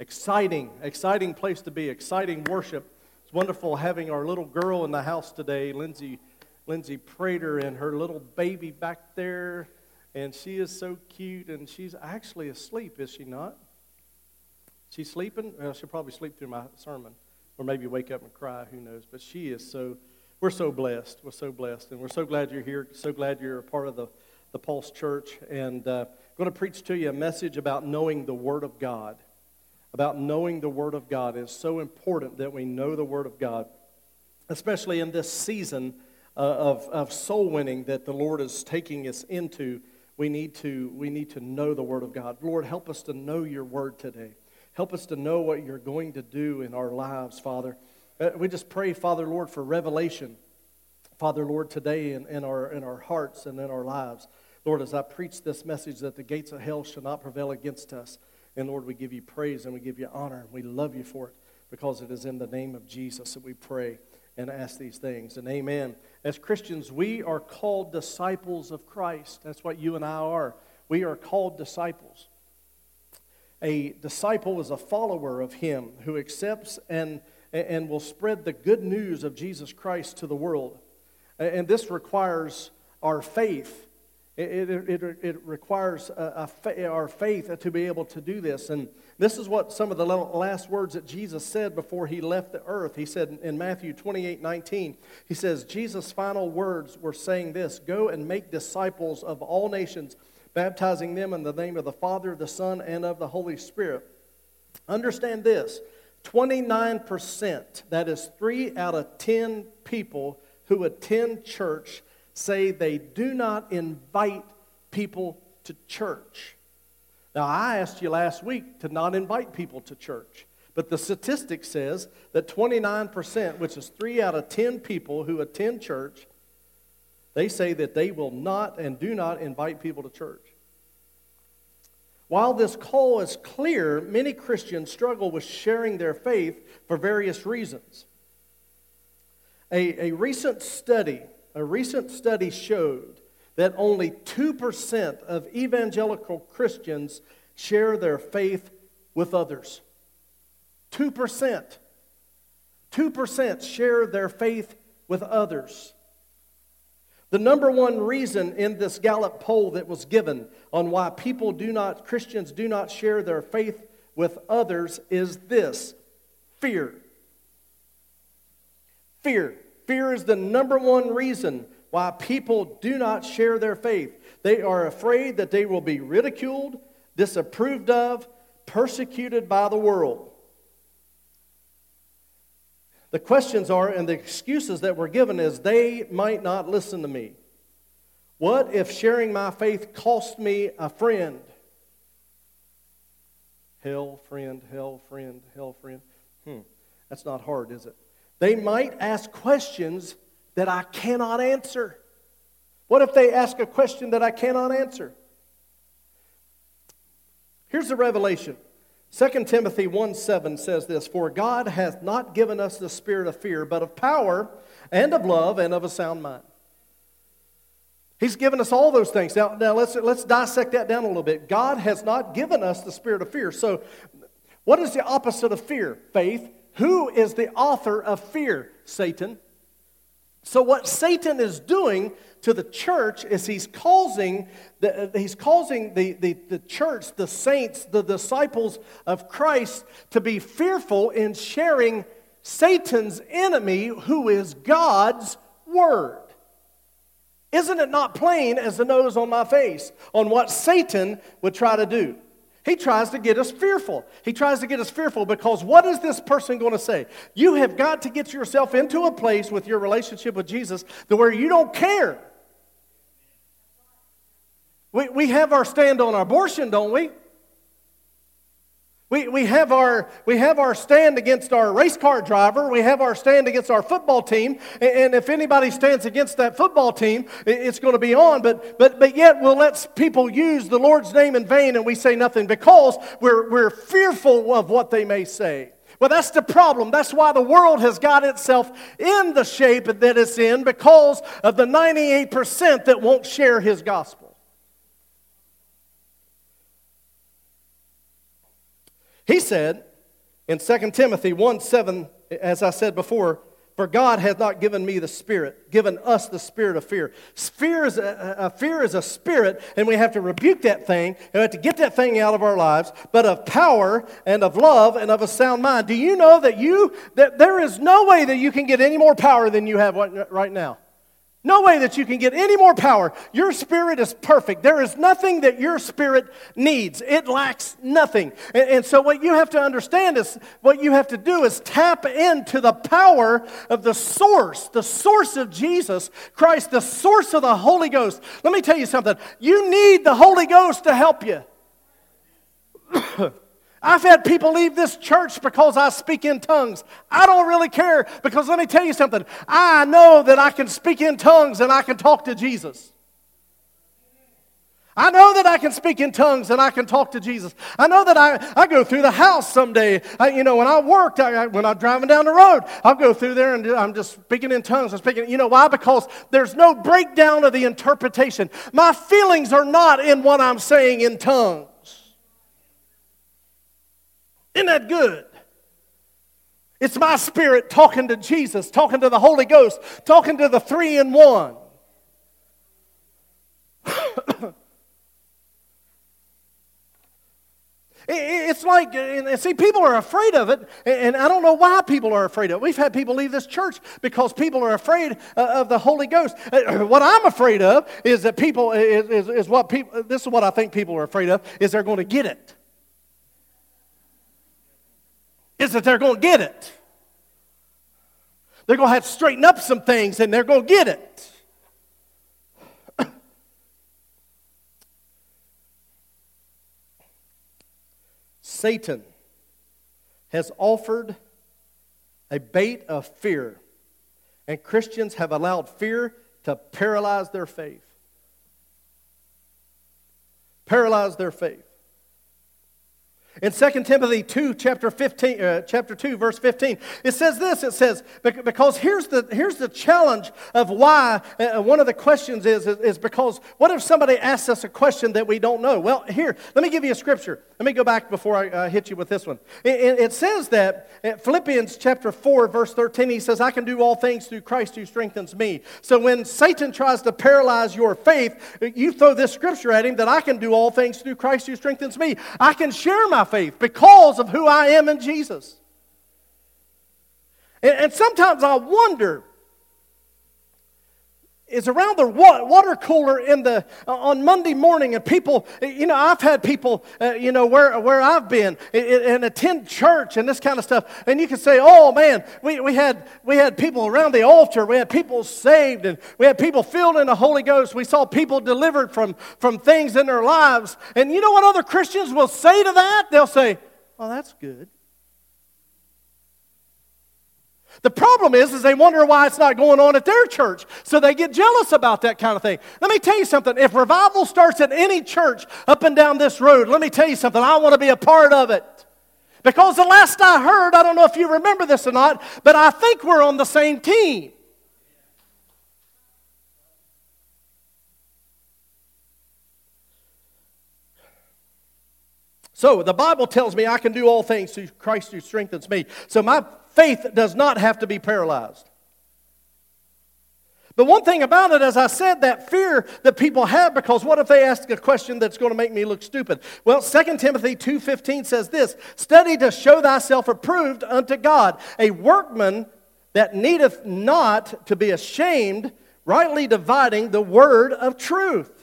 Exciting, exciting place to be, exciting worship. It's wonderful having our little girl in the house today, Lindsay, Lindsay Prater, and her little baby back there. And she is so cute, and she's actually asleep, is she not? She's sleeping? Well, she'll probably sleep through my sermon, or maybe wake up and cry, who knows. But she is so, we're so blessed. We're so blessed. And we're so glad you're here, so glad you're a part of the, the Pulse Church. And uh, I'm going to preach to you a message about knowing the Word of God about knowing the Word of God. It's so important that we know the Word of God, especially in this season uh, of, of soul winning that the Lord is taking us into. We need, to, we need to know the Word of God. Lord, help us to know your Word today. Help us to know what you're going to do in our lives, Father. Uh, we just pray, Father, Lord, for revelation, Father, Lord, today in, in, our, in our hearts and in our lives. Lord, as I preach this message that the gates of hell shall not prevail against us. And Lord, we give you praise and we give you honor and we love you for it because it is in the name of Jesus that we pray and ask these things. And amen. As Christians, we are called disciples of Christ. That's what you and I are. We are called disciples. A disciple is a follower of Him who accepts and, and will spread the good news of Jesus Christ to the world. And this requires our faith it, it, it, it requires a, a, our faith to be able to do this. And this is what some of the last words that Jesus said before he left the earth. He said in Matthew 28 19, he says, Jesus' final words were saying this Go and make disciples of all nations, baptizing them in the name of the Father, the Son, and of the Holy Spirit. Understand this 29%, that is three out of 10 people who attend church say they do not invite people to church. Now, I asked you last week to not invite people to church, but the statistic says that 29%, which is three out of 10 people who attend church, they say that they will not and do not invite people to church. While this call is clear, many Christians struggle with sharing their faith for various reasons. A, a recent study a recent study showed that only 2% of evangelical Christians share their faith with others. 2%. 2% share their faith with others. The number one reason in this Gallup poll that was given on why people do not, Christians do not share their faith with others is this fear. Fear. Fear is the number one reason why people do not share their faith. They are afraid that they will be ridiculed, disapproved of, persecuted by the world. The questions are, and the excuses that were given is they might not listen to me. What if sharing my faith cost me a friend? Hell, friend, hell, friend, hell, friend. Hmm, that's not hard, is it? They might ask questions that I cannot answer. What if they ask a question that I cannot answer? Here's the revelation. 2 Timothy 1 7 says this For God hath not given us the spirit of fear, but of power and of love and of a sound mind. He's given us all those things. Now, now let's, let's dissect that down a little bit. God has not given us the spirit of fear. So, what is the opposite of fear? Faith, who is the author of fear? Satan. So, what Satan is doing to the church is he's causing the, uh, he's causing the, the, the church, the saints, the disciples of Christ to be fearful in sharing Satan's enemy, who is God's word. Isn't it not plain as the nose on my face on what Satan would try to do? He tries to get us fearful. He tries to get us fearful because what is this person going to say? You have got to get yourself into a place with your relationship with Jesus to where you don't care. We, we have our stand on abortion, don't we? We, we, have our, we have our stand against our race car driver. We have our stand against our football team. And if anybody stands against that football team, it's going to be on. But, but, but yet we'll let people use the Lord's name in vain and we say nothing because we're, we're fearful of what they may say. Well, that's the problem. That's why the world has got itself in the shape that it's in because of the 98% that won't share his gospel. He said in 2 Timothy 1 7, as I said before, for God has not given me the spirit, given us the spirit of fear. Fear is a, a, fear is a spirit, and we have to rebuke that thing, and we have to get that thing out of our lives, but of power and of love and of a sound mind. Do you know that you that there is no way that you can get any more power than you have right now? No way that you can get any more power. Your spirit is perfect. There is nothing that your spirit needs, it lacks nothing. And, and, so, what you have to understand is what you have to do is tap into the power of the source, the source of Jesus Christ, the source of the Holy Ghost. Let me tell you something. You need the Holy Ghost to help you. I've had people leave this church because I speak in tongues. I don't really care because let me tell you something. I know that I can speak in tongues and I can talk to Jesus. I know that I can speak in tongues and I can talk to Jesus. I know that I, I go through the house someday. I, you know, when I worked, I, when I'm driving down the road, I'll go through there and I'm just speaking in tongues. I'm speaking, you know why? Because there's no breakdown of the interpretation. My feelings are not in what I'm saying in tongues. Isn't that good? It's my spirit talking to Jesus, talking to the Holy Ghost, talking to the three in one. It's like, and see, people are afraid of it, and I don't know why people are afraid of it. We've had people leave this church because people are afraid uh, of the Holy Ghost. Uh, what I'm afraid of is that people, is, is, is what people, this is what I think people are afraid of, is they're going to get it is that they're going to get it. They're going to have to straighten up some things and they're going to get it. Satan has offered a bait of fear, and Christians have allowed fear to paralyze their faith. Paralyze their faith. In 2 Timothy 2, chapter, 15, uh, chapter 2, verse 15, it says this, it says, because here's the, here's the challenge of why, uh, one of the questions is, is, is, because what if somebody asks us a question that we don't know? Well, here, let me give you a scripture. Let me go back before I uh, hit you with this one. It, it says that, Philippians chapter 4, verse 13, he says, I can do all things through Christ who strengthens me. So when Satan tries to paralyze your faith, you throw this scripture at him that I can do all things through Christ who strengthens me. I can share my faith because of who I am in Jesus. And, and sometimes I wonder is around the water cooler in the uh, on Monday morning, and people, you know, I've had people, uh, you know, where where I've been and attend church and this kind of stuff, and you can say, oh man, we, we had we had people around the altar, we had people saved, and we had people filled in the Holy Ghost. We saw people delivered from from things in their lives, and you know what other Christians will say to that? They'll say, well, that's good. The problem is, is they wonder why it's not going on at their church. So they get jealous about that kind of thing. Let me tell you something. If revival starts at any church up and down this road, let me tell you something. I want to be a part of it. Because the last I heard, I don't know if you remember this or not, but I think we're on the same team. So the Bible tells me I can do all things through Christ who strengthens me. So my faith does not have to be paralyzed. But one thing about it, as I said, that fear that people have, because what if they ask a question that's going to make me look stupid? Well, 2 Timothy 2.15 says this, Study to show thyself approved unto God, a workman that needeth not to be ashamed, rightly dividing the word of truth.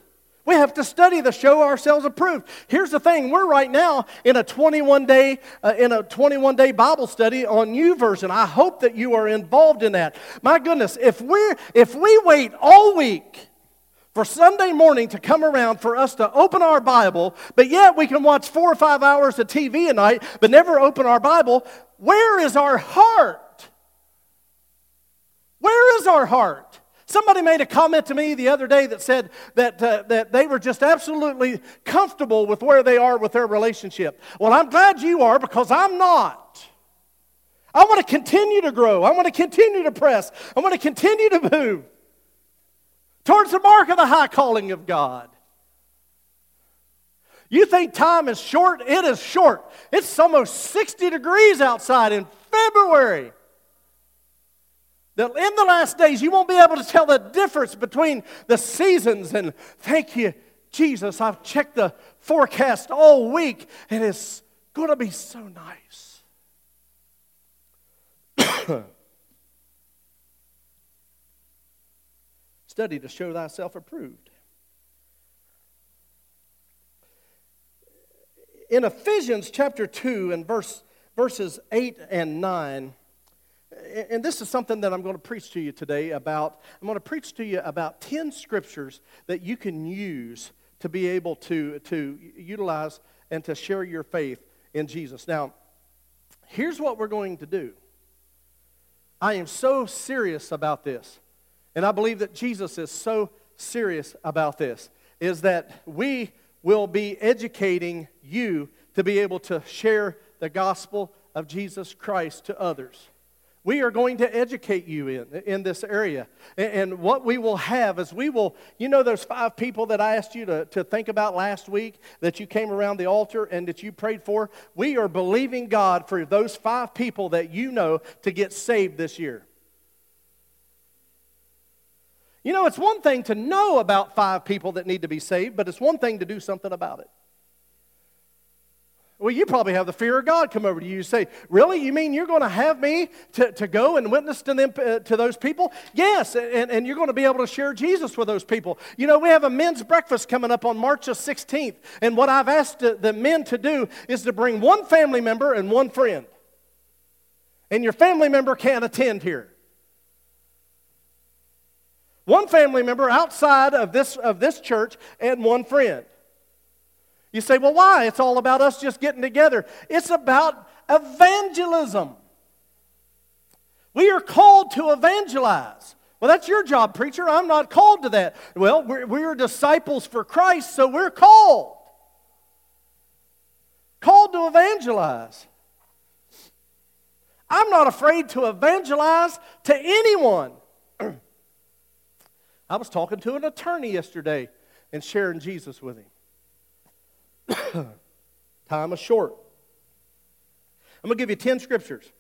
We have to study to show ourselves approved. Here's the thing: we're right now in a 21 day uh, in a 21 day Bible study on YouVersion. I hope that you are involved in that. My goodness, if we if we wait all week for Sunday morning to come around for us to open our Bible, but yet we can watch four or five hours of TV a night, but never open our Bible, where is our heart? Where is our heart? Somebody made a comment to me the other day that said that, uh, that they were just absolutely comfortable with where they are with their relationship. Well, I'm glad you are because I'm not. I want to continue to grow. I want to continue to press. I want to continue to move towards the mark of the high calling of God. You think time is short? It is short. It's almost 60 degrees outside in February. That in the last days, you won't be able to tell the difference between the seasons. And thank you, Jesus. I've checked the forecast all week, and it's going to be so nice. Study to show thyself approved. In Ephesians chapter 2 and verse, verses 8 and 9, and this is something that I'm going to preach to you today about. I'm going to preach to you about 10 scriptures that you can use to be able to, to utilize and to share your faith in Jesus. Now, here's what we're going to do. I am so serious about this, and I believe that Jesus is so serious about this, is that we will be educating you to be able to share the gospel of Jesus Christ to others. We are going to educate you in, in this area. And, and, what we will have is we will, you know, those five people that I asked you to, to think about last week that you came around the altar and that you prayed for? We are believing God for those five people that you know to get saved this year. You know, it's one thing to know about five people that need to be saved, but it's one thing to do something about it. Well, you probably have the fear of God come over to you. You say, Really? You mean you're going to have me to, to go and witness to, them, uh, to those people? Yes, and, and you're going to be able to share Jesus with those people. You know, we have a men's breakfast coming up on March the 16th, and what I've asked the men to do is to bring one family member and one friend. And your family member can't attend here. One family member outside of this, of this church and one friend. You say, well, why? It's all about us just getting together. It's about evangelism. We are called to evangelize. Well, that's your job, preacher. I'm not called to that. Well, we're, we're disciples for Christ, so we're called. Called to evangelize. I'm not afraid to evangelize to anyone. I was talking to an attorney yesterday and sharing Jesus with him. Time is short. I'm going to give you 10 scriptures.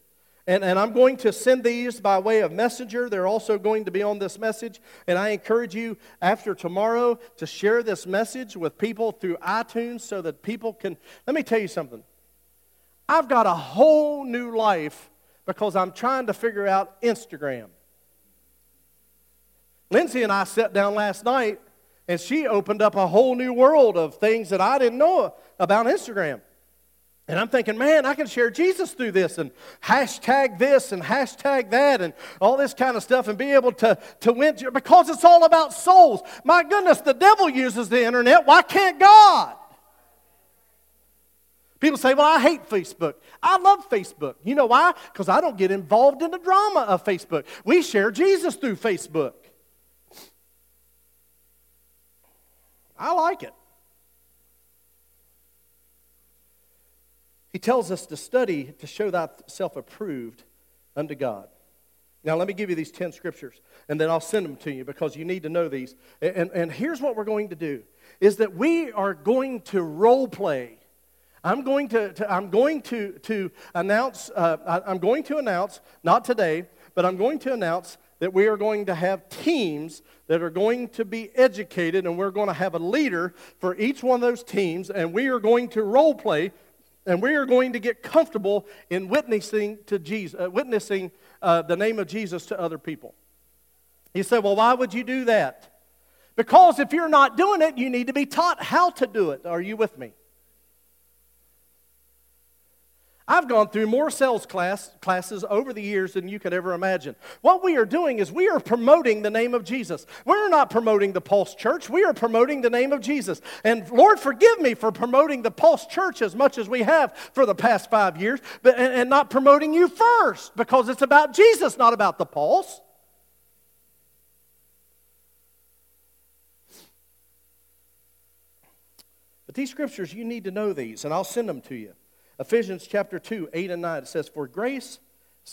And, and I'm going to send these by way of messenger. They're also going to be on this message. And I encourage you after tomorrow to share this message with people through iTunes so that people can. Let me tell you something. I've got a whole new life because I'm trying to figure out Instagram. Lindsay and I sat down last night and she opened up a whole new world of things that I didn't know about Instagram. And I'm thinking, man, I can share Jesus through this and hashtag this and hashtag that and all this kind of stuff and be able to, to win because it's all about souls. My goodness, the devil uses the internet. Why can't God? People say, well, I hate Facebook. I love Facebook. You know why? Because I don't get involved in the drama of Facebook. We share Jesus through Facebook. I like it. He tells us to study to show thyself approved unto God. Now, let me give you these 10 scriptures, and then I'll send them to you because you need to know these. And, and here's what we're going to do is that we are going to role play. I'm going to, to I'm going to, to announce, uh, I, I'm going to announce, not today, but I'm going to announce that we are going to have teams that are going to be educated, and we're going to have a leader for each one of those teams, and we are going to role play, and we are going to get comfortable in witnessing to Jesus, uh, witnessing uh, the name of Jesus to other people. He said, "Well, why would you do that?" Because if you're not doing it, you need to be taught how to do it. Are you with me? I've gone through more sales class, classes over the years than you could ever imagine. What we are doing is we are promoting the name of Jesus. We're not promoting the Pulse Church, we are promoting the name of Jesus. And Lord, forgive me for promoting the Pulse Church as much as we have for the past five years, but, and, and not promoting you first because it's about Jesus, not about the Pulse. But these scriptures, you need to know these, and I'll send them to you. Ephesians chapter 2, 8 and 9, it says, For grace,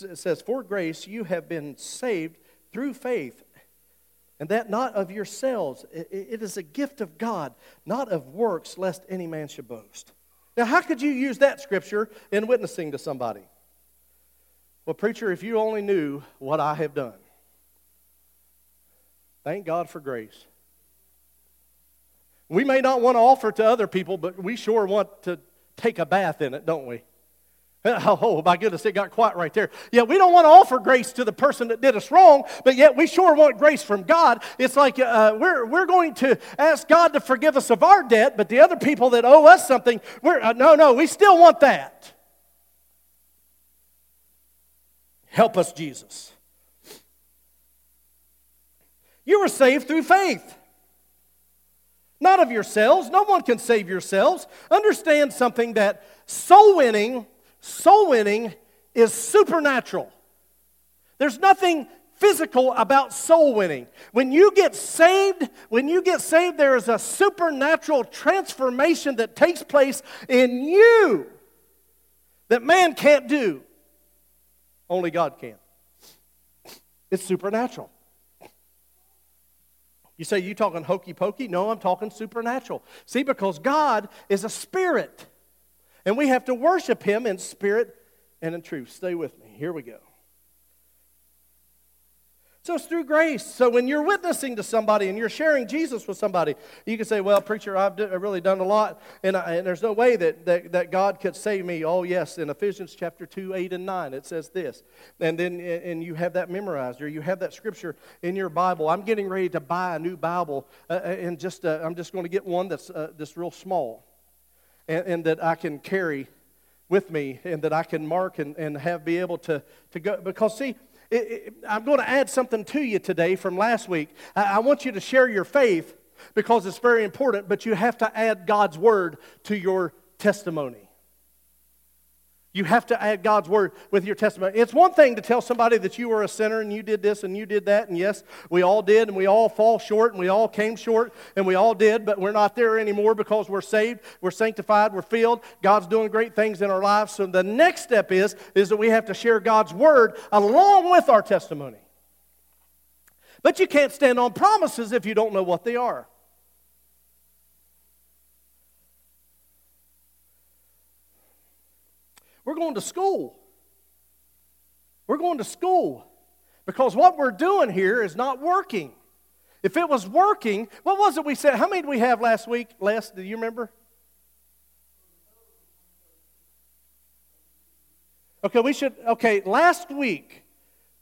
it says, For grace you have been saved through faith. and that not of yourselves. It is a gift of God, not of works, lest any man should boast. Now, how could you use that scripture in witnessing to somebody? Well, preacher, if you only knew what I have done. Thank God for grace. We may not want to offer to other people, but we sure want to take a bath in it, don't we? Oh, my goodness, it got quiet right there. Yeah, we don't want to offer grace to the person that did us wrong, but yet we sure want grace from God. It's like uh, we're, we're going to ask God to forgive us of our debt, but the other people that owe us something, we're, uh, no, no, we still want that. Help us, Jesus. You were saved through faith. Not of yourselves. No one can save yourselves. Understand something that soul winning Soul winning is supernatural. There's nothing physical about soul winning. When you get saved, when you get saved, there is a supernatural transformation that takes place in you that man can't do. Only God can. It's supernatural. You say, you talking hokey pokey? No, I'm talking supernatural. See, because God is a spirit. And we have to worship Him in spirit and in truth. Stay with me. Here we go. So it's through grace. So when you're witnessing to somebody and you're sharing Jesus with somebody, you can say, Well, preacher, I've, really done a lot, and, I, and, there's no way that, that, that God could save me. Oh, yes, in Ephesians chapter 2, 8, and 9, it says this. And then and you have that memorized, or you have that scripture in your Bible. I'm getting ready to buy a new Bible, uh, uh and just, uh, I'm just going to get one that's, uh, that's real small and, and that I can carry with me and that I can mark and, and have be able to, to go. Because, see, it, it, I'm going to add something to you today from last week. I, I want you to share your faith because it's very important, but you have to add God's word to your testimony. You have to add God's word with your testimony. It's one thing to tell somebody that you were a sinner and you did this and you did that, and yes, we all did, and we all fall short, and we all came short, and we all did, but we're not there anymore because we're saved, we're sanctified, we're filled. God's doing great things in our lives. So the next step is, is that we have to share God's word along with our testimony. But you can't stand on promises if you don't know what they are. We're going to school. We're going to school because what we're doing here is not working. If it was working, what was it we said? How many did we have last week? Les, do you remember? Okay, we should, okay, last week.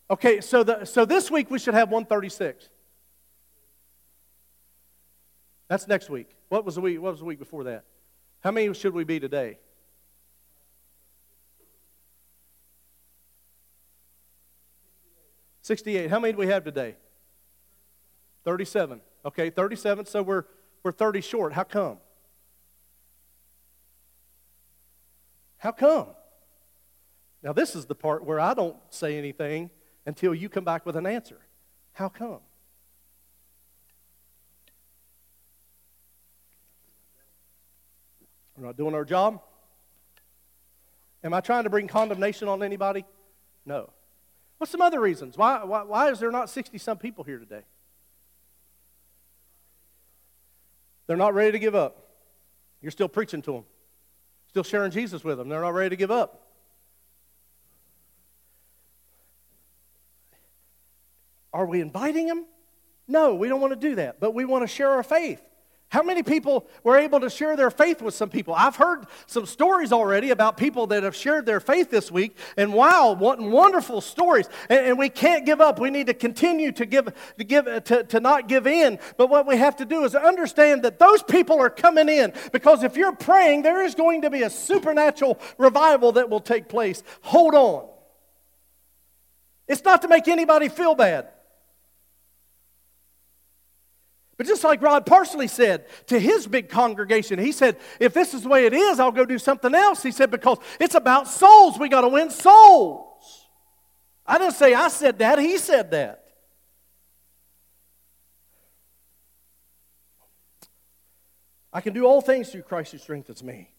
Okay, so, the, so this week we should have 136. That's next week. What was the week, what was the week before that? How many should we be today? 68. How many do we have today? 37. Okay, 37. So we're, we're 30 short. How come? How come? Now, this is the part where I don't say anything until you come back with an answer. How come? We're not doing our job? Am I trying to bring condemnation on anybody? No. What's some other reasons? Why, why, why is there not 60 some people here today? They're not ready to give up. You're still preaching to them, still sharing Jesus with them. They're not ready to give up. Are we inviting them? No, we don't want to do that, but we want to share our faith. How many people were able to share their faith with some people? I've heard some stories already about people that have shared their faith this week, and wow, what wonderful stories. And, and we can't give up. We need to continue to give, to give, uh, to, to not give in. But what we have to do is understand that those people are coming in because if you're praying, there is going to be a supernatural revival that will take place. Hold on. It's not to make anybody feel bad. But just like Rod Parsley said to his big congregation, he said, if this is the way it is, I'll go do something else. He said, because it's about souls. We got to win souls. I didn't say I said that, he said that. I can do all things through Christ who strengthens me.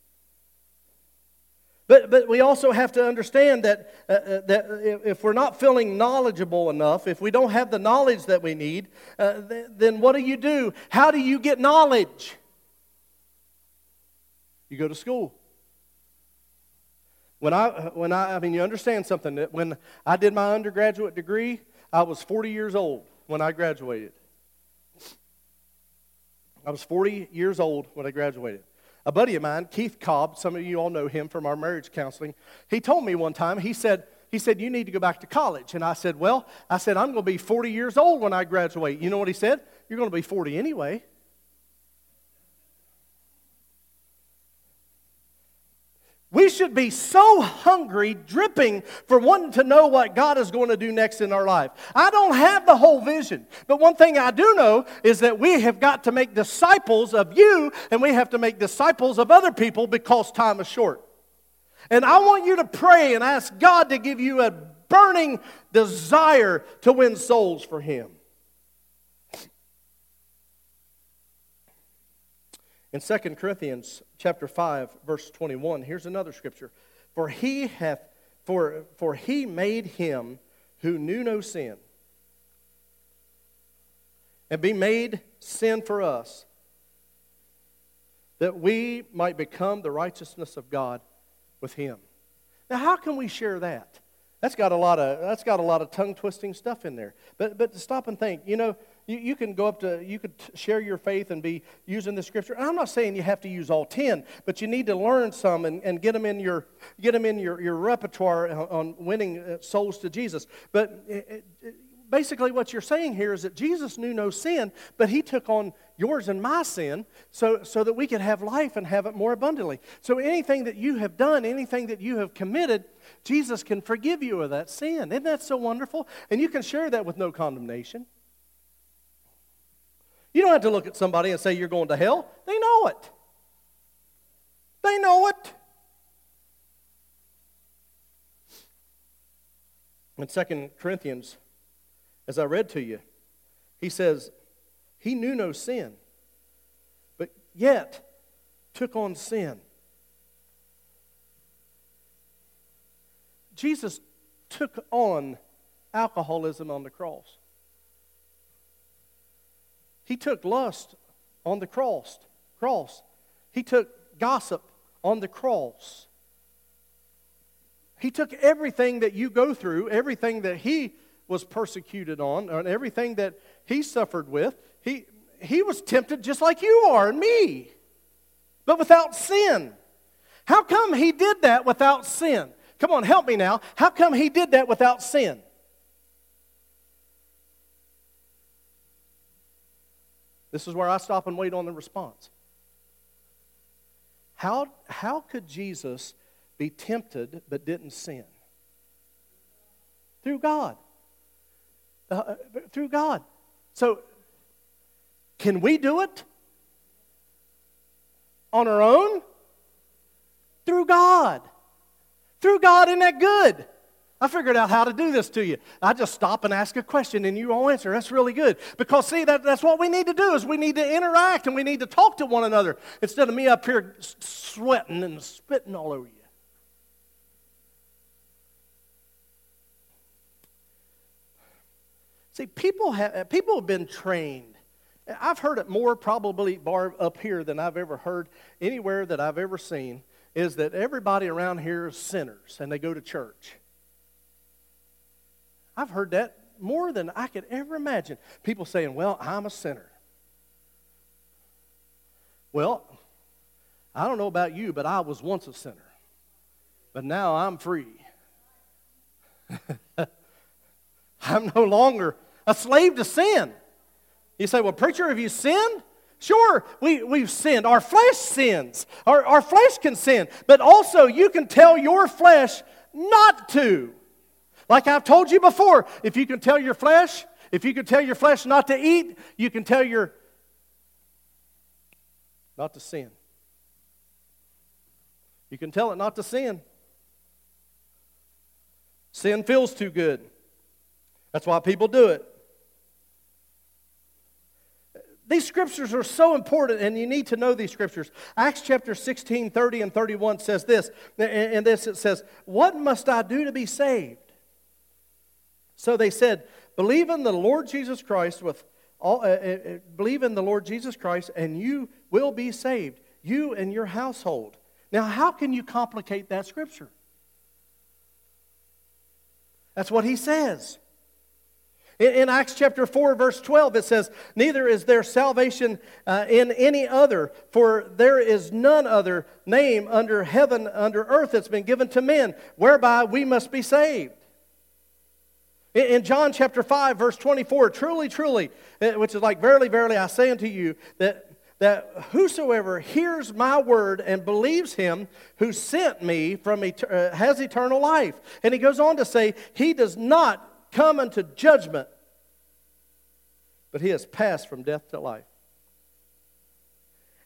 But, but we also have to understand that, uh, uh that if we're not feeling knowledgeable enough, if we don't have the knowledge that we need, uh, th- then what do you do? How do you get knowledge? You go to school. When I, when I, I mean, you understand something that when I did my undergraduate degree, I was 40 years old when I graduated. I was 40 years old when I graduated. A buddy of mine, Keith Cobb, some of you all know him from our marriage counseling, he told me one time, he said, he said, You need to go back to college. And I said, Well, I said, I'm going to be 40 years old when I graduate. You know what he said? You're going to be 40 anyway. We should be so hungry, dripping for wanting to know what God is going to do next in our life. I don't have the whole vision, but one thing I do know is that we have got to make disciples of you, and we have to make disciples of other people because time is short. And I want you to pray and ask God to give you a burning desire to win souls for Him. In 2 Corinthians chapter 5 verse 21, here's another scripture. For he hath for for he made him who knew no sin and be made sin for us that we might become the righteousness of God with him. Now how can we share that? That's got a lot of that's got a lot of tongue twisting stuff in there. But but to stop and think, you know, you, you can go up to, you could share your faith and be using the scripture. And I'm not saying you have to use all 10, but you need to learn some and, and get them in your, get them in your, your repertoire on winning uh, souls to Jesus. But it, it, basically what you're saying here is that Jesus knew no sin, but he took on yours and my sin so, so that we could have life and have it more abundantly. So anything that you have done, anything that you have committed, Jesus can forgive you of that sin. Isn't that so wonderful? And you can share that with no condemnation. You don't have to look at somebody and say you're going to hell. They know it. They know it. In 2 Corinthians, as I read to you, he says, He knew no sin, but yet took on sin. Jesus took on alcoholism on the cross. He took lust on the cross. Cross. He took gossip on the cross. He took everything that you go through, everything that he was persecuted on, and everything that he suffered with. He, he was tempted just like you are and me, but without sin. How come he did that without sin? Come on, help me now. How come he did that without sin? This is where I stop and wait on the response. How, how could Jesus be tempted but didn't sin? Through God. Uh, uh through God. So, can we do it? On our own? Through God. Through God, isn't that good? I figured out how to do this to you. I just stop and ask a question and you all answer. That's really good. Because see, that, that's what we need to do is we need to interact and we need to talk to one another instead of me up here sweating and spitting all over you. See, people have, uh, people have been trained. I've heard it more probably bar up here than I've ever heard anywhere that I've ever seen is that everybody around here is sinners and they go to church. I've heard that more than I could ever imagine. People saying, Well, I'm a sinner. Well, I don't know about you, but I was once a sinner. But now I'm free. I'm no longer a slave to sin. You say, Well, preacher, have you sinned? Sure, we, we've sinned. Our flesh sins. Our, our flesh can sin. But also, you can tell your flesh not to. Like I've told you before, if you can tell your flesh, if you can tell your flesh not to eat, you can tell your not to sin. You can tell it not to sin. Sin feels too good. That's why people do it. these scriptures are so important, and you need to know these scriptures. Acts chapter 16, 30, and 31 says this. In this, it says, What must I do to be saved? So they said, Believe in the Lord Jesus Christ with all, uh, uh, uh, believe in the Lord Jesus Christ, and you will be saved, you and your household. Now, how can you complicate that scripture? That's what he says. In, Acts chapter 4, verse 12, it says, Neither is there salvation uh, in any other, for there is none other name under heaven, under earth that's been given to men, whereby we must be saved. In, John chapter 5, verse 24, truly, truly, uh, which is like, Verily, verily, I say unto you, that that whosoever hears my word and believes him who sent me from et- uh, has eternal life. And he goes on to say, he does not come unto judgment, but he has passed from death to life.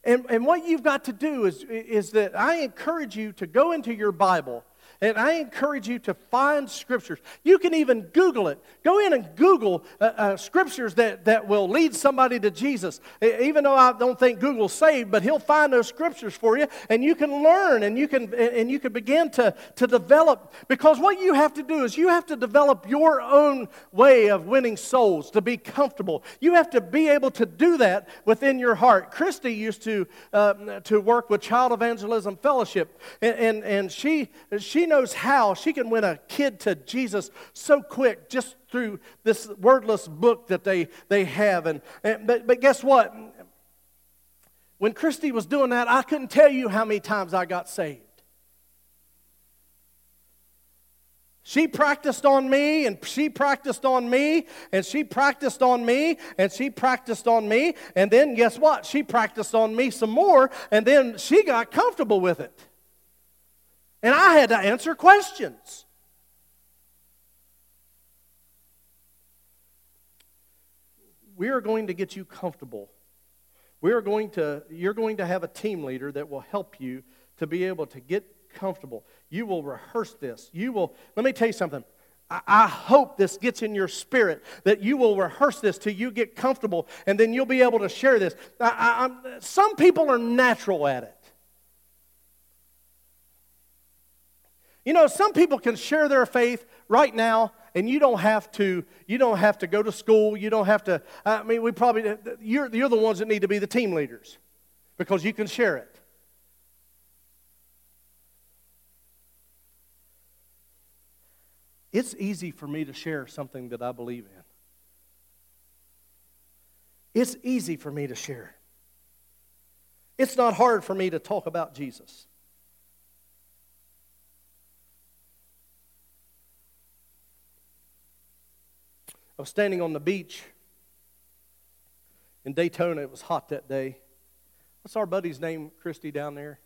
And, and what you've got to do is, is that I encourage you to go into your Bible and I encourage you to find scriptures. You can even Google it. Go in and Google uh, uh, scriptures that, that will lead somebody to Jesus. Even though I don't think Google's saved, but he'll find those scriptures for you, and you can learn and you can, and you can begin to, to develop. Because what you have to do is you have to develop your own way of winning souls to be comfortable. You have to be able to do that within your heart. Christy used to, uh, to work with Child Evangelism Fellowship, and, and, and she, she knows how she can win a kid to Jesus so quick just through this wordless book that they, they have. And, and but, but guess what? When Christy was doing that, I couldn't tell you how many times I got saved. She practiced on me, and she practiced on me, and she practiced on me, and she practiced on me, and then guess what? She practiced on me some more, and then she got comfortable with it. And I had to answer questions. We are going to get you comfortable. We are going to, you're going to have a team leader that will help you to be able to get comfortable. You will rehearse this. You will, let me tell you something. I hope this gets in your spirit that you will rehearse this till you get comfortable and then you'll be able to share this. I, I, some people are natural at it. You know, some people can share their faith right now and you don't have to you don't have to go to school you don't have to i mean we probably you're, you're the ones that need to be the team leaders because you can share it. It's easy for me to share something that i believe in. It's easy for me to share. It's not hard for me to talk about jesus I was standing on the beach in Daytona. It was hot that day. What's our buddy's name, Christy, down there?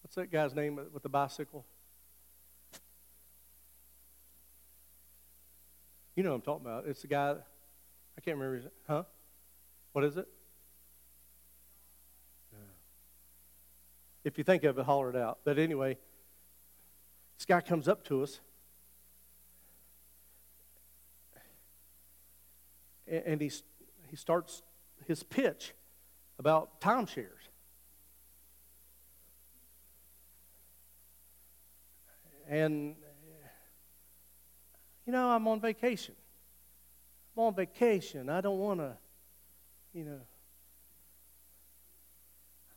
What's that guy's name with the bicycle? You know what I'm talking about. It's the guy, I can't remember his Huh? What is it? If you think of it, holler it out. But anyway, this guy comes up to us and he, he starts his pitch about timeshares. And, you know, I'm on vacation. I'm on vacation. I don't want to, you know,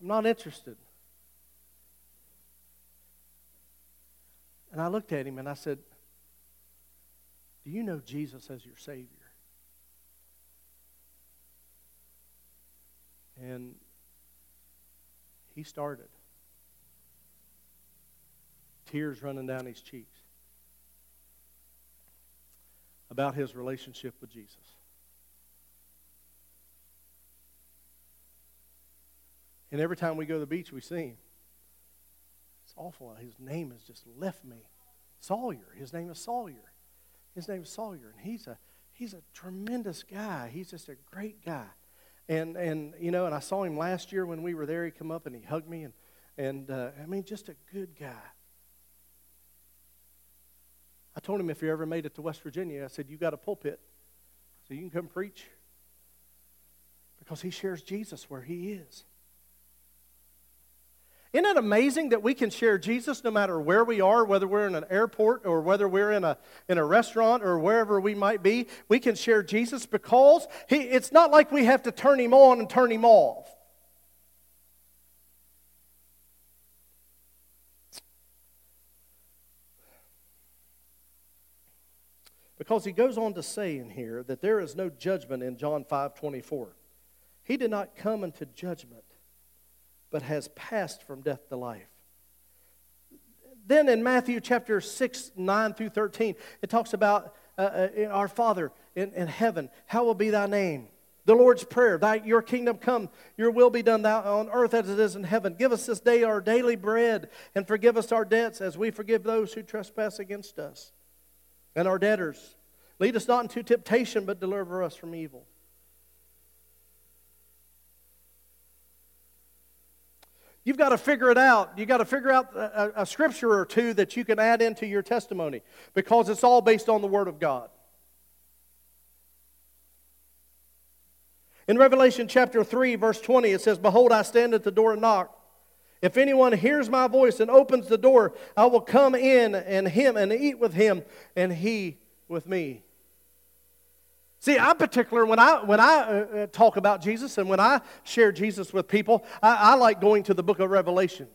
I'm not interested. And I looked at him and I said, Do you know Jesus as your Savior? And he started. Tears running down his cheeks about his relationship with Jesus. And every time we go to the beach, we see him. It's awful. His name has just left me. Sawyer. His name is Sawyer. His name is Sawyer. And he's a, he's a tremendous guy. He's just a great guy. And, and, you know, and I saw him last year when we were there. He come up and he hugged me. And, and uh, I mean, just a good guy. I told him if you ever made it to West Virginia, I said, You got a pulpit, so you can come preach. Because he shares Jesus where he is. Isn't it amazing that we can share Jesus no matter where we are, whether we're in an airport or whether we're in a, in a restaurant or wherever we might be? We can share Jesus because he, it's not like we have to turn him on and turn him off. Because he goes on to say in here that there is no judgment in John 5 24. He did not come into judgment, but has passed from death to life. Then in Matthew chapter 6, 9 through 13, it talks about uh, uh, our Father in, in heaven, how will be thy name? The Lord's Prayer, thy, your kingdom come, your will be done thou on earth as it is in heaven. Give us this day our daily bread, and forgive us our debts as we forgive those who trespass against us and our debtors. Lead us not into temptation, but deliver us from evil. You've got to figure it out. You've got to figure out a, a, scripture or two that you can add into your testimony because it's all based on the Word of God. In Revelation chapter 3, verse 20, it says, Behold, I stand at the door and knock. If anyone hears my voice and opens the door, I will come in and him and eat with him and he with me. See, I'm particular when I when I uh, uh, talk about Jesus and when I share Jesus with people. I, I like going to the Book of Revelation.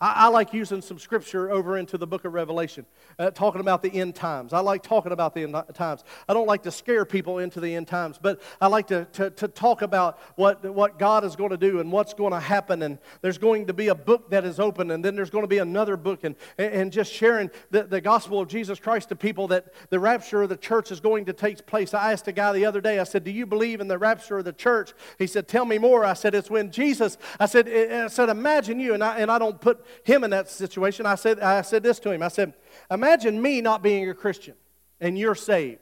I, I, like using some scripture over into the book of Revelation, uh, talking about the end times. I like talking about the end times. I don't like to scare people into the end times, but I like to, to, to talk about what, what God is going to do and what's going to happen. And there's going to be a book that is open, and then there's going to be another book, and, and just sharing the, the gospel of Jesus Christ to people that the rapture of the church is going to take place. I asked a guy the other day, I said, Do you believe in the rapture of the church? He said, Tell me more. I said, It's when Jesus, I said, I said Imagine you, and I, and I don't put him in that situation, I said, I said this to him. I said, Imagine me not being a Christian and you're saved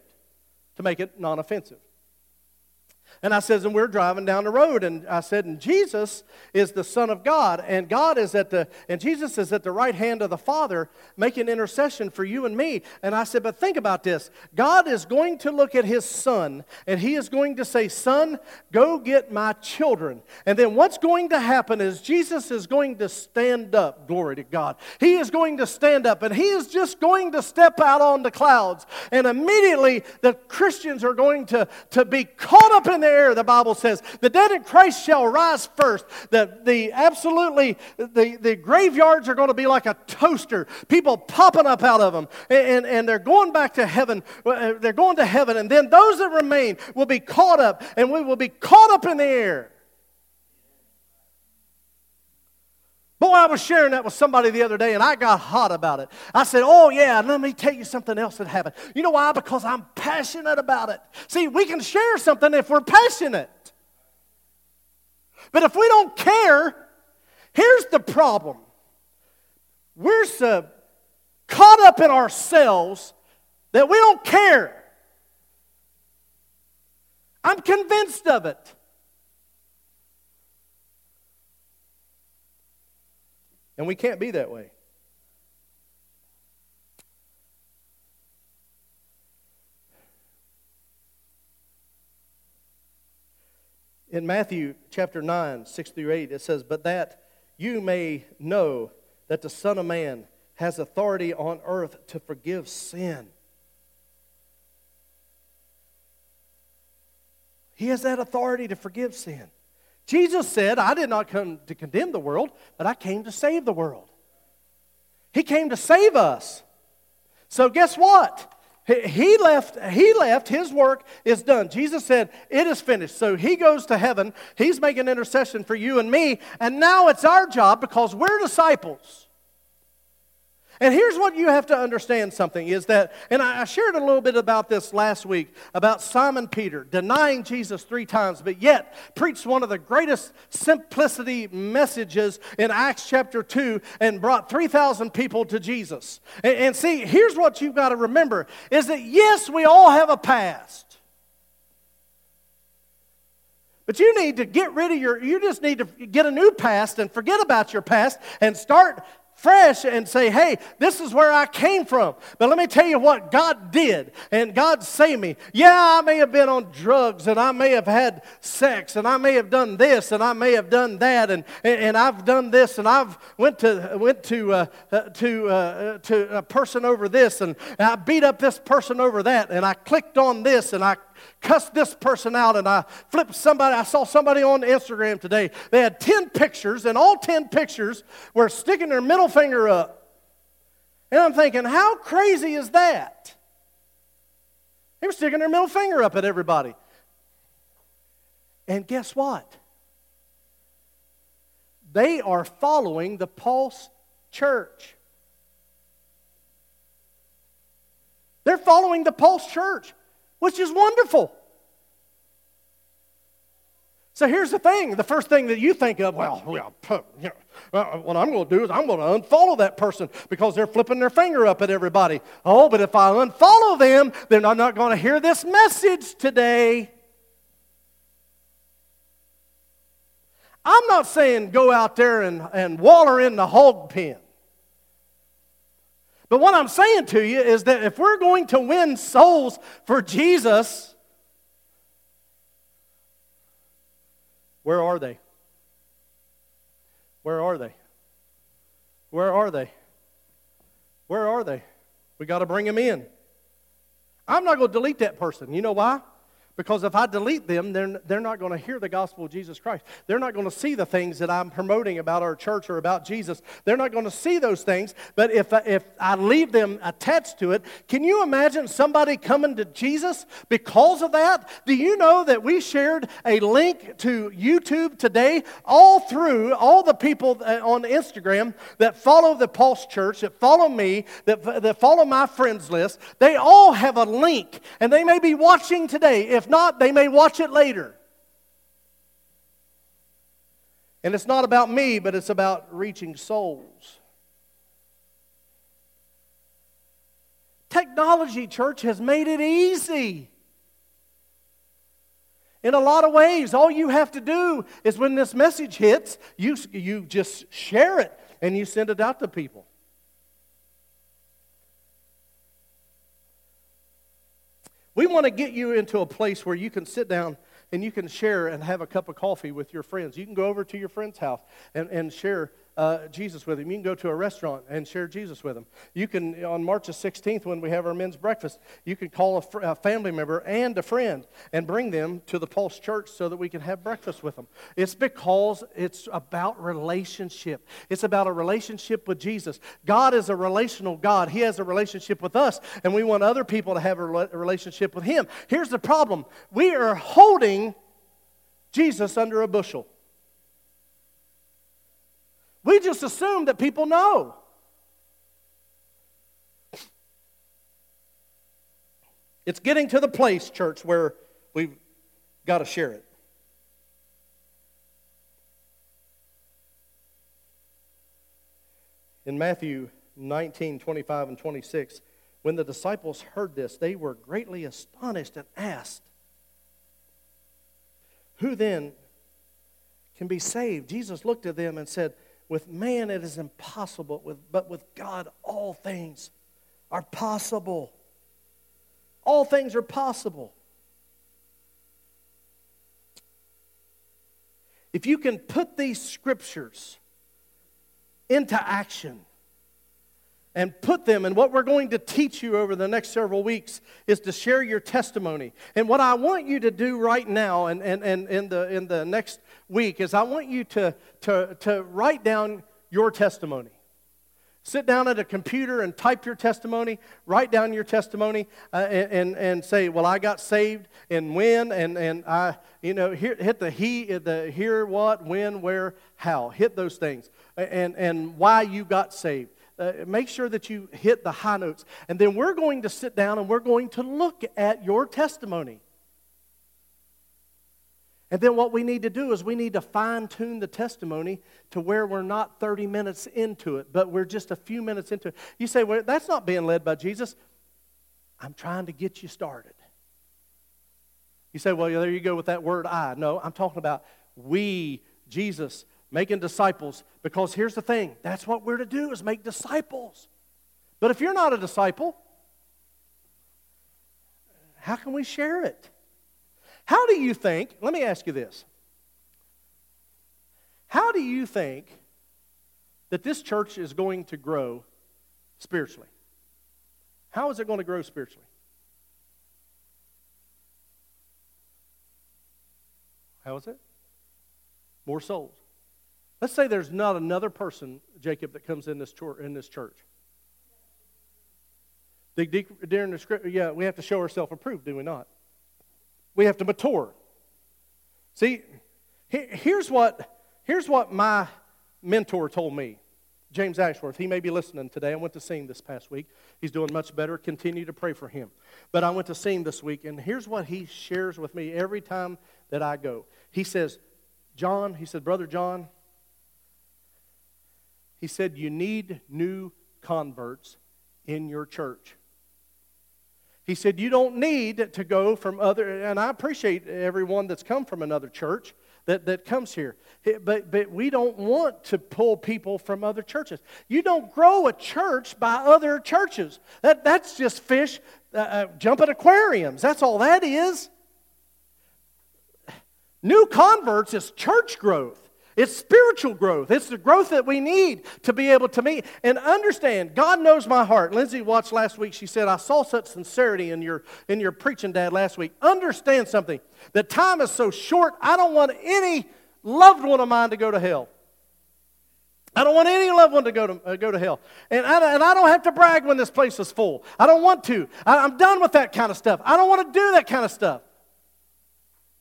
to make it non offensive. And I says, and we're driving down the road, and I said, and Jesus is the Son of God, and God is at the, and Jesus is at the right hand of the Father, making intercession for you and me. And I said, but think about this: God is going to look at His Son, and He is going to say, "Son, go get my children." And then what's going to happen is Jesus is going to stand up. Glory to God. He is going to stand up, and He is just going to step out on the clouds, and immediately the Christians are going to to be caught up in the air, the Bible says. The dead in Christ shall rise first. The, the absolutely, the, the graveyards are going to be like a toaster, people popping up out of them. And, and they're going back to heaven. Uh, they're going to heaven. And then those that remain will be caught up, and we will be caught up in the air. Boy, I was sharing that with somebody the other day and I got hot about it. I said, Oh, yeah, let me tell you something else that happened. You know why? Because I'm passionate about it. See, we can share something if we're passionate. But if we don't care, here's the problem we're so caught up in ourselves that we don't care. I'm convinced of it. And we can't be that way. In Matthew chapter 9, 6 through 8, it says, But that you may know that the Son of Man has authority on earth to forgive sin. He has that authority to forgive sin. Jesus said, I did not come to condemn the world, but I came to save the world. He came to save us. So guess what? He left, he left, his work is done. Jesus said, It is finished. So he goes to heaven. He's making intercession for you and me. And now it's our job because we're disciples and here's what you have to understand something is that, and I shared a little bit about this last week about Simon Peter denying Jesus three times, but yet preached one of the greatest simplicity messages in Acts chapter 2 and brought 3,000 people to Jesus. And, and see, here's what you've got to remember is that yes, we all have a past. But you need to get rid of your, you just need to get a new past and forget about your past and start fresh and say, hey, this is where I came from. But let me tell you what God did, and God saved me. Yeah, I may have been on drugs, and I may have had sex, and I may have done this, and I may have done that, and, and I've done this, and I've went to, went to, uh, uh to, uh, to a person over this, and I beat up this person over that, and I clicked on this, and I cussed this person out and I flipped somebody. I saw somebody on Instagram today. They had 10 pictures, and all 10 pictures were sticking their middle finger up. And I'm thinking, how crazy is that? They were sticking their middle finger up at everybody. And guess what? They are following the Pulse Church. They're following the Pulse Church which is wonderful. So here's the thing the first thing that you think of, well, well you know, what I'm going to do is I'm going to unfollow that person because they're flipping their finger up at everybody. Oh, but if I unfollow them, then I'm not going to hear this message today. I'm not saying go out there and, and waller in the hog pen. But what I'm saying to you is that if we're going to win souls for Jesus, where are they? Where are they? Where are they? Where are they? We got to bring them in. I'm not going to delete that person. You know why? Because if I delete them, they're, they're not going to hear the gospel of Jesus Christ. They're not going to see the things that I'm promoting about our church or about Jesus. They're not going to see those things. But if, if I leave them attached to it, can you imagine somebody coming to Jesus because of that? Do you know that we shared a link to YouTube today all through all the people uh, on Instagram that follow the Pulse Church, that follow me, that, that follow my friends list? They all have a link, and they may be watching today. If not, they may watch it later. And it's not about me, but it's about reaching souls. Technology, church, has made it easy. In a lot of ways, all you have to do is when this message hits, you, you just share it and you send it out to people. We want to get you into a place where you can sit down and you can share and have a cup of coffee with your friends. You can go over to your friend's house and, and share uh, Jesus with him. You can go to a restaurant and share Jesus with them. You can, on March the 16th, when we have our men's breakfast, you can call a, fr- a, family member and a friend and bring them to the Pulse Church so that we can have breakfast with them. It's because it's about relationship. It's about a relationship with Jesus. God is a relational God. He has a relationship with us, and we want other people to have a, re- a relationship with Him. Here's the problem we are holding Jesus under a bushel. We just assume that people know. It's getting to the place, church, where we've got to share it. In Matthew 19, 25, and 26, when the disciples heard this, they were greatly astonished and asked, Who then can be saved? Jesus looked at them and said, with man, it is impossible, with, but with God, all things are possible. All things are possible. If you can put these scriptures into action and put them, and what we're going to teach you over the next several weeks is to share your testimony. And what I want you to do right now and, and, and in, the, in the next week is I want you to, to, to write down your testimony. Sit down at a computer and type your testimony, write down your testimony, uh, and, and, and, say, Well, I got saved and when, and, and I, you know, hit, hit the he, the here, what, when, where, how. Hit those things, and, and why you got saved. Uh, make sure that you hit the high notes. And then we're going to sit down and we're going to look at your testimony. And then what we need to do is we need to fine tune the testimony to where we're not 30 minutes into it, but we're just a few minutes into it. You say, well, that's not being led by Jesus. I'm trying to get you started. You say, well, there you go with that word I. No, I'm talking about we, Jesus, making disciples. Because here's the thing that's what we're to do is make disciples. But if you're not a disciple, how can we share it? How do you think, let me ask you this. How do you think that this church is going to grow spiritually? How is it going to grow spiritually? How is it? More souls. Let's say there's not another person, Jacob, that comes in this, church, in this church. During the script, yeah, we have to show ourselves approved, do we not? We have to mature. See, here's what, here's what my mentor told me. James Ashworth, he may be listening today. I went to see him this past week. He's doing much better. Continue to pray for him. But I went to see him this week, and here's what he shares with me every time that I go. He says, John, he said, Brother John, he said, You need new converts in your church. He said, You don't need to go from other, and I appreciate everyone that's come from another church that, that comes here. But, but we don't want to pull people from other churches. You don't grow a church by other churches. That, that's just fish uh, uh jumping aquariums. That's all that is. New converts is church growth. It's spiritual growth. It's the growth that we need to be able to meet and understand. God knows my heart. Lindsay watched last week. She said, I saw such sincerity in your, in your preaching, Dad, last week. Understand something. The time is so short, I don't want any loved one of mine to go to hell. I don't want any loved one to go to, uh, go to hell. And I, and I don't have to brag when this place is full. I don't want to. I, I'm done with that kind of stuff. I don't want to do that kind of stuff.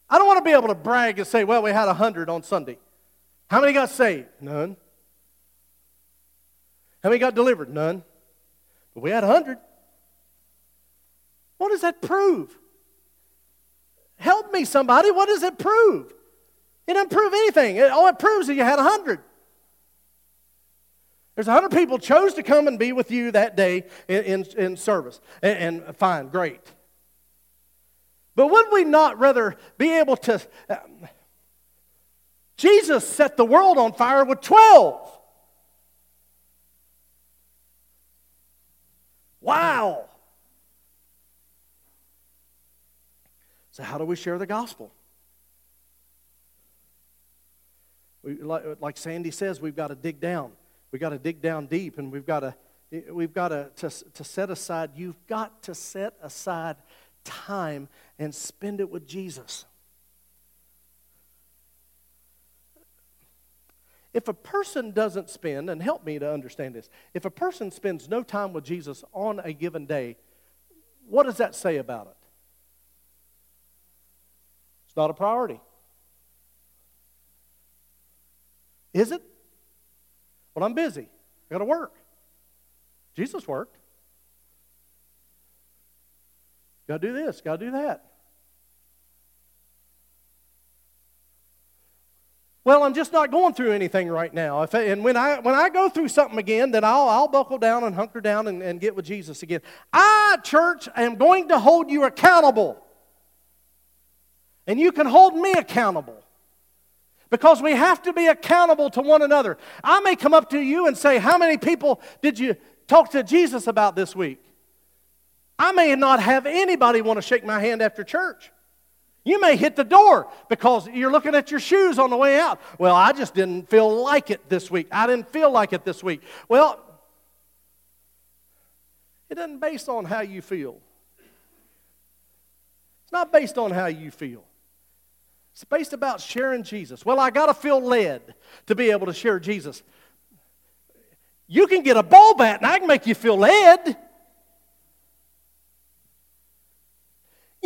I don't want to be able to brag and say, well, we had 100 on Sunday. How many got saved? None. How many got delivered? None. But we had a hundred. What does that prove? Help me, somebody. What does it prove? It doesn't prove anything. It, all it proves is you had a hundred. There's a hundred people chose to come and be with you that day in, in, in service. And, and, fine, great. But would we not rather be able to? Uh, Jesus set the world on fire with 12. Wow. So, how do we share the gospel? We, like, like Sandy says, we've got to dig down. We've got to dig down deep, and we've got to, we've got to, to, to set aside, you've got to set aside time and spend it with Jesus. If a person doesn't spend, and help me to understand this, if a person spends no time with Jesus on a given day, what does that say about it? It's not a priority. Is it? Well, I'm busy. I got to work. Jesus worked. Got to do this, got to do that. Well, I'm just not going through anything right now. If, and when I, when I go through something again, then I'll, I'll buckle down and hunker down and, and get with Jesus again. I, church, am going to hold you accountable. And you can hold me accountable. Because we have to be accountable to one another. I may come up to you and say, How many people did you talk to Jesus about this week? I may not have anybody want to shake my hand after church. You may hit the door because you're looking at your shoes on the way out. Well, I just didn't feel like it this week. I didn't feel like it this week. Well, it doesn't based on how you feel. It's not based on how you feel. It's based about sharing Jesus. Well, I got to feel led to be able to share Jesus. You can get a ball bat and I can make you feel led.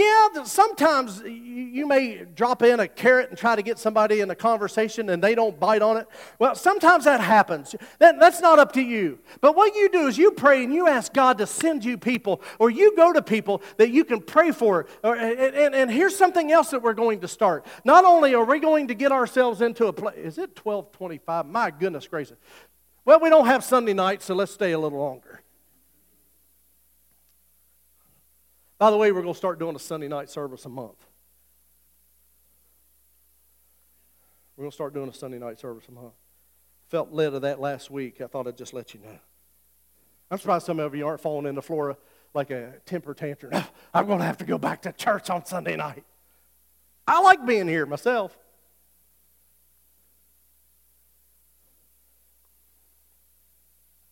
Yeah, sometimes you may drop in a carrot and try to get somebody in a conversation and they don't bite on it. Well, sometimes that happens. That, that's not up to you. But what you do is you pray and you ask God to send you people, or you go to people that you can pray for. Or, and, and, and here's something else that we're going to start. Not only are we going to get ourselves into a place, is it 1225? My goodness gracious. Well, we don't have Sunday night, so let's stay a little longer. By the way, we're going to start doing a Sunday night service a month. We're going to start doing a Sunday night service somehow. Felt led of that last week. I thought I'd just let you know. I'm surprised some of you aren't falling in the floor like a temper tantrum. I'm going to have to go back to church on Sunday night. I like being here myself.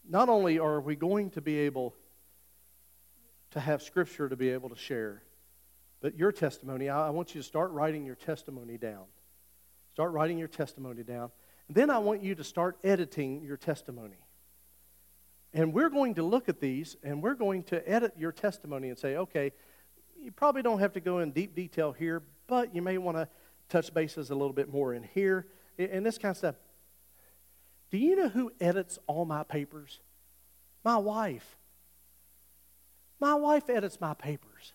Not only are we going to be able to have scripture to be able to share, but your testimony, I want you to start writing your testimony down. Start writing your testimony down. And then I want you to start editing your testimony. And we're going to look at these and we're going to edit your testimony and say, okay, you probably don't have to go in deep detail here, but you may want to touch bases a little bit more in here and this kind of stuff. Do you know who edits all my papers? My wife. My wife edits my papers.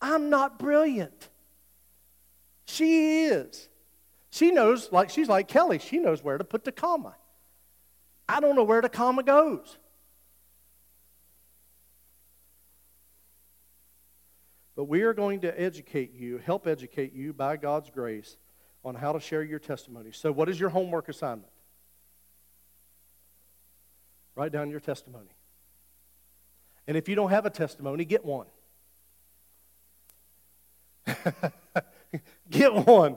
I'm not brilliant. She is. She knows, like she's like Kelly, she knows where to put the comma. I don't know where the comma goes. But we are going to educate you, help educate you by God's grace on how to share your testimony. So, what is your homework assignment? Write down your testimony. And if you don't have a testimony, get one. get one.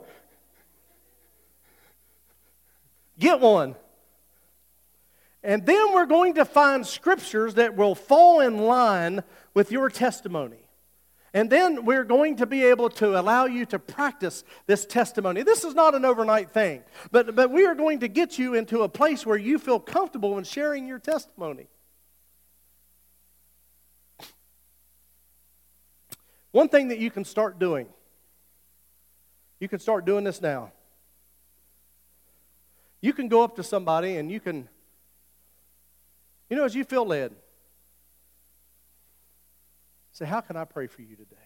Get one. And then we're going to find scriptures that will fall in line with your testimony. And then we're going to be able to allow you to practice this testimony. This is not an overnight thing, but, but we are going to get you into a place where you feel comfortable in sharing your testimony. One thing that you can start doing, you can start doing this now. You can go up to somebody and you can, you know, as you feel led, say, How can I pray for you today?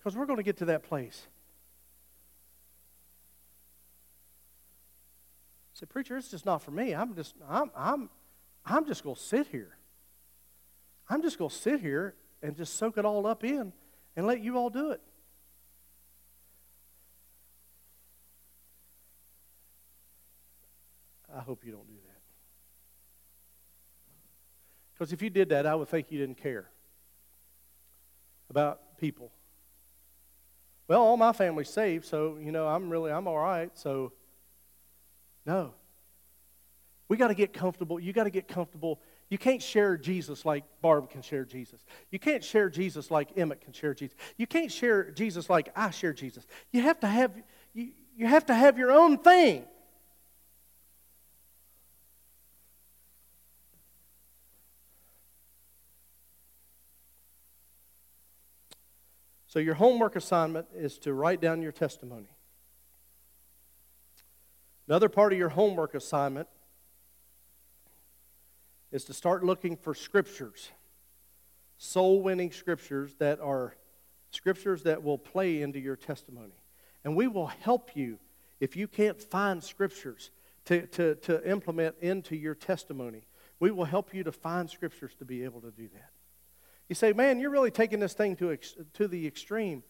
Because we're going to get to that place. Say, preacher, it's just not for me. I'm just, I'm, I'm, I'm just going to sit here. I'm just going to sit here and just soak it all up in and let you all do it. I hope you don't do that. Because if you did that, I would think you didn't care about people. Well, all my family's saved, so, you know, I'm really, I'm all right. So, no. We got to get comfortable. You got to get comfortable you can't share Jesus like Barb can share Jesus. You can't share Jesus like Emmett can share Jesus. You can't share Jesus like I share Jesus. You have to have, you, you have to have your own thing. So, your homework assignment is to write down your testimony. Another part of your homework assignment is to start looking for scriptures, soul winning scriptures that are scriptures that will play into your testimony. And we will help you if you can't find scriptures to, to, to implement into your testimony. We will help you to find scriptures to be able to do that. You say, man, you're really taking this thing to, to the extreme.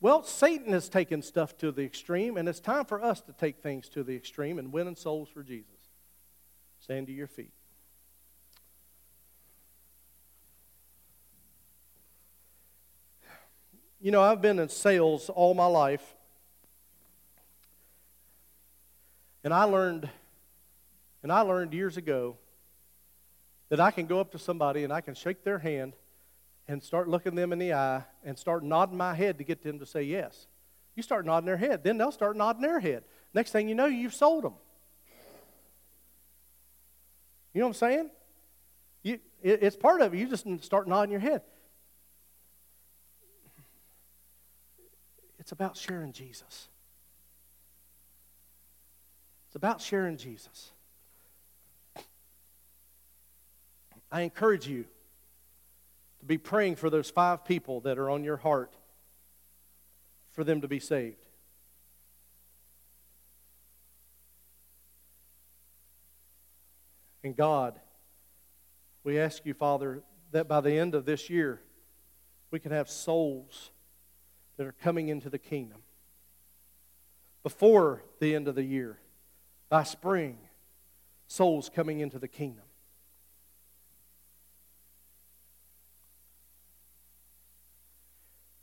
Well, Satan has taken stuff to the extreme, and it's time for us to take things to the extreme and winning souls for Jesus. Stand to your feet. You know, I've been in sales all my life. And I learned and I learned years ago that I can go up to somebody and I can shake their hand and start looking them in the eye and start nodding my head to get them to say yes. You start nodding their head, then they'll start nodding their head. Next thing you know, you've sold them. You know what I'm saying? You, it, it's part of it. You just start nodding your head. It's about sharing Jesus. It's about sharing Jesus. I encourage you to be praying for those five people that are on your heart for them to be saved. And God, we ask you, Father, that by the end of this year, we can have souls that are coming into the kingdom before the end of the year. By spring, souls coming into the kingdom.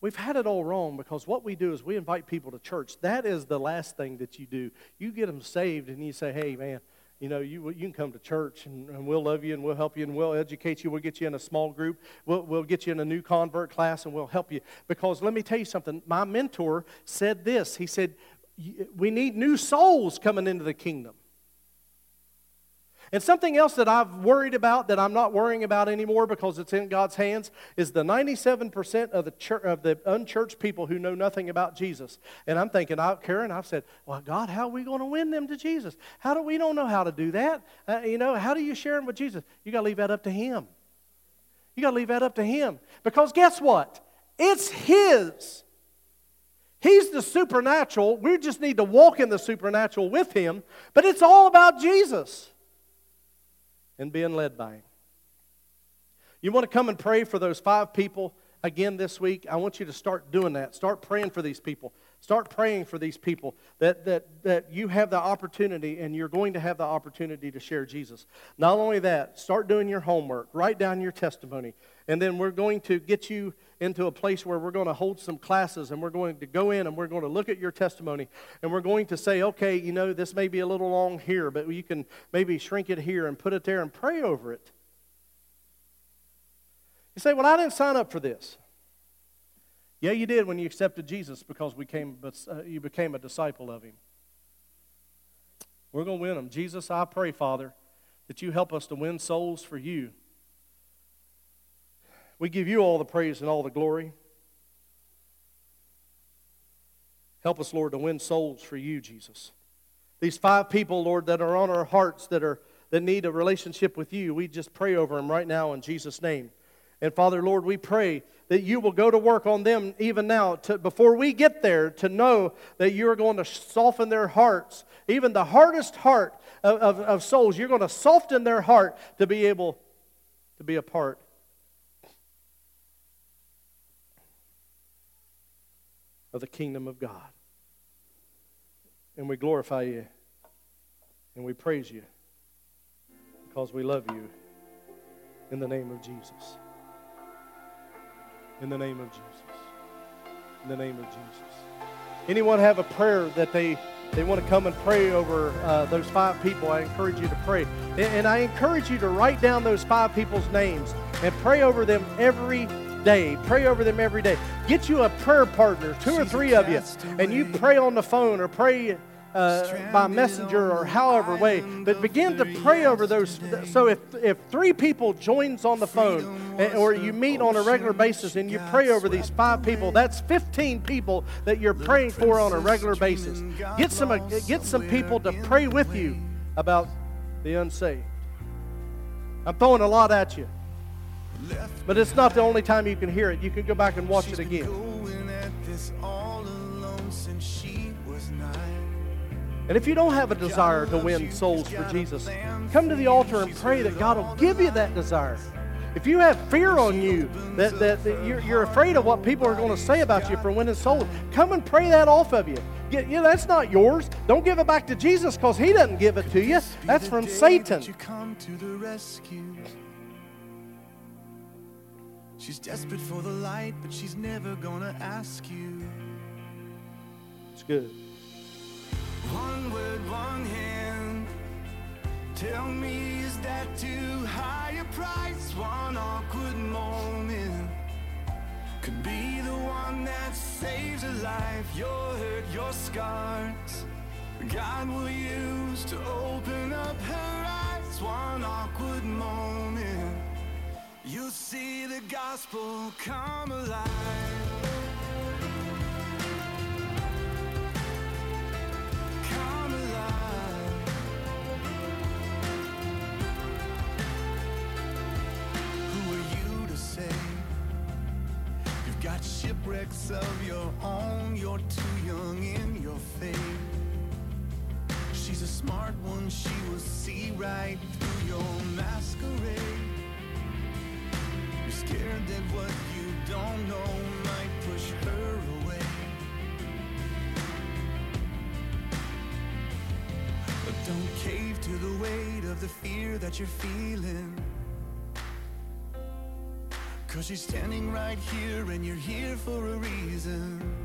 We've had it all wrong because what we do is we invite people to church. That is the last thing that you do. You get them saved and you say, hey, man, you know, you, you can come to church and, and, we'll love you and we'll help you and we'll educate you. We'll get you in a small group. We'll, we'll get you in a new convert class and we'll help you. Because let me tell you something. My mentor said this. He said, we need new souls coming into the kingdom. And something else that I've worried about that I'm not worrying about anymore because it's in God's hands is the 97% of the, church, of the unchurched people who know nothing about Jesus. And I'm thinking, I, Karen, I've said, well, God, how are we going to win them to Jesus? How do we don't know how to do that? Uh, you know, how do you share them with Jesus? You got to leave that up to Him. You got to leave that up to Him because guess what? It's His. He's the supernatural. We just need to walk in the supernatural with Him, but it's all about Jesus and being led by Him. You want to come and pray for those five people again this week? I want you to start doing that. Start praying for these people. Start praying for these people that, that, that you have the opportunity and you're going to have the opportunity to share Jesus. Not only that, start doing your homework. Write down your testimony. And then we're going to get you into a place where we're going to hold some classes and we're going to go in and we're going to look at your testimony and we're going to say, okay, you know, this may be a little long here, but you can maybe shrink it here and put it there and pray over it. You say, well, I didn't sign up for this. Yeah, you did when you accepted Jesus because we came, uh, you became a disciple of him. We're going to win them. Jesus, I pray, Father, that you help us to win souls for you. We give you all the praise and all the glory. Help us, Lord, to win souls for you, Jesus. These five people, Lord, that are on our hearts that are that need a relationship with you, we just pray over them right now in Jesus' name. And Father, Lord, we pray that you will go to work on them even now, to, before we get there, to know that you are going to soften their hearts, even the hardest heart of, of, of souls. You're going to soften their heart to be able to be a part of the kingdom of God. And we glorify you and we praise you because we love you in the name of Jesus. In the name of Jesus. In the name of Jesus. Anyone have a prayer that they they want to come and pray over uh, those five people, I encourage you to pray. And, and I encourage you to write down those five people's names and pray over them every day. Pray over them every day. Get you a prayer partner, two or three of you, and you pray on the phone or pray uh, by messenger or however way, but begin to pray over those. So if, if three people joins on the phone eh, or you meet on a regular basis and you pray over these five people, that's 15 people that you're praying for on a regular basis. Get some, uh, get some people to pray with you about the unsaved. I'm throwing a lot at you. But it's not the only time you can hear it. You can go back and watch it again. And if you don't have a desire to win souls for Jesus, come to the altar and pray that God will give you that desire. If you have fear on you, that, that, that you're, you're, afraid of what people are going to say about you for winning souls, come and pray that off of you. Get, you know, that's not yours. Don't give it back to Jesus because he doesn't give it to you. That's from Satan. She's desperate for the light, but she's never gonna ask you. It's good. One word, one hand. Tell me, is that too high a price? One awkward moment could be the one that saves a life. Your hurt, your scars. God will use to open up her eyes. One awkward moment You'll see the gospel come alive. Shipwrecks of your own, you're too young in your faith. She's a smart one, she will see right through your masquerade You're scared that what you've don't know might push her away. But don't cave to the weight of the fear that you're feeling. Cause she's standing right here and you're here for a reason.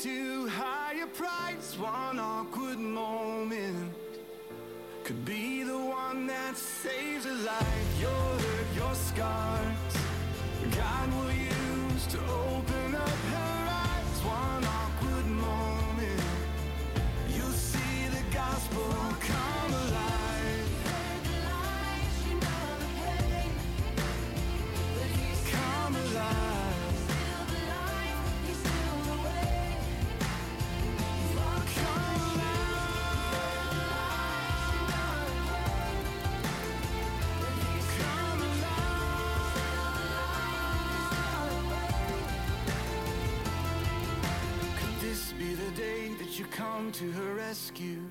is that too high a price? One awkward moment could be the one that saves a life. Your hurt, your scars, God will use to open to her rescue?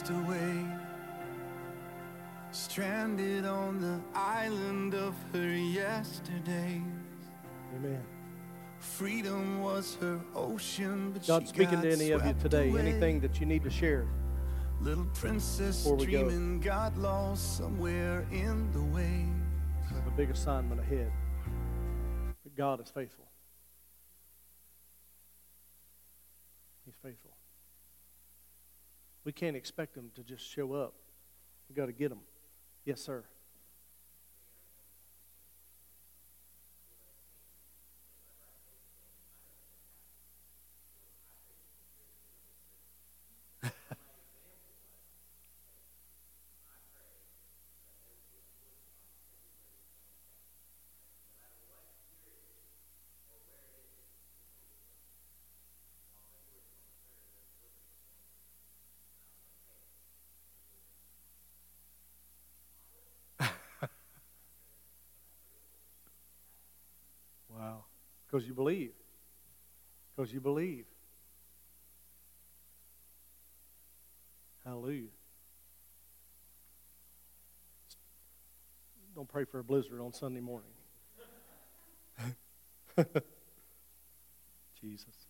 Castaway, stranded on the island of her yesterdays. Amen. Freedom was her ocean, but God she speaking to any of you today, away. anything that you need to share. Little princess we go. dreaming got lost somewhere in the waves. We have a big assignment ahead. But God is faithful. He's faithful. We can't expect them to just show up. We've got to get them. Yes, sir. Wow. Because you believe. Because you believe. Hallelujah. Don't pray for a blizzard on Sunday morning. Jesus.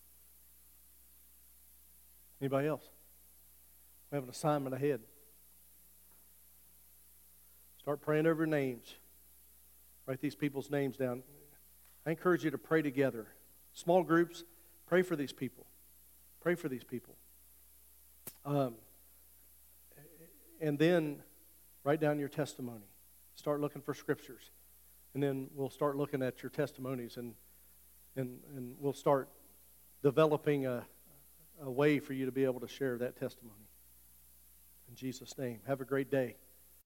Anybody else? We have an assignment ahead. Start praying over names. Write these people's names down. I encourage you to pray together. Small groups, pray for these people. Pray for these people. Um, and then write down your testimony. Start looking for scriptures. And then we'll start looking at your testimonies and, and, and we'll start developing a, a way for you to be able to share that testimony. In Jesus' name, have a great day.